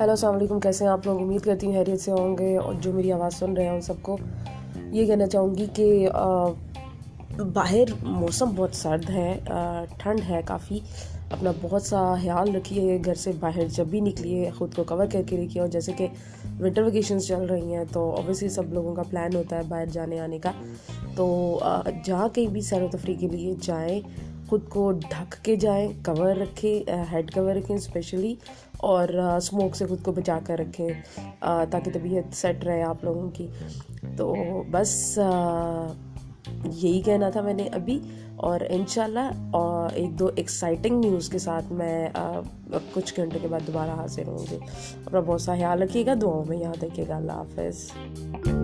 Hello, السلام علیکم، کیسے ہیں آپ لوگ؟ امید کرتی ہوں حیریت سے ہوں گے اور جو میری آواز سن رہے ہیں ان سب کو یہ کہنا چاہوں گی کہ باہر موسم بہت سرد ہے ٹھنڈ ہے کافی۔ اپنا بہت سا خیال رکھیے، گھر سے باہر جب بھی نکلیے، خود کو کور کر کے رکھیے۔ اور جیسے کہ ونٹر ویکیشنز چل رہی ہیں تو اوبیسلی سب لوگوں کا پلان ہوتا ہے باہر جانے آنے کا۔ تو جہاں کہیں بھی سیر و تفریح کے لیے جائیں خود کو ڈھک کے جائیں کور رکھیں ہیڈ کور رکھیں اسپیشلی اور اسموک سے خود کو بچا کر رکھیں تاکہ طبیعت سیٹ رہے آپ لوگوں کی۔ تو بس یہی کہنا تھا میں نے ابھی، اور ان شاء اللہ ایک دو ایکسائٹنگ نیوز کے ساتھ میں کچھ گھنٹے کے بعد دوبارہ حاضر ہوں گی۔ اپنا بہت سا خیال رکھیے گا، دعاؤں میں یاد رکھیے گا۔ اللہ حافظ۔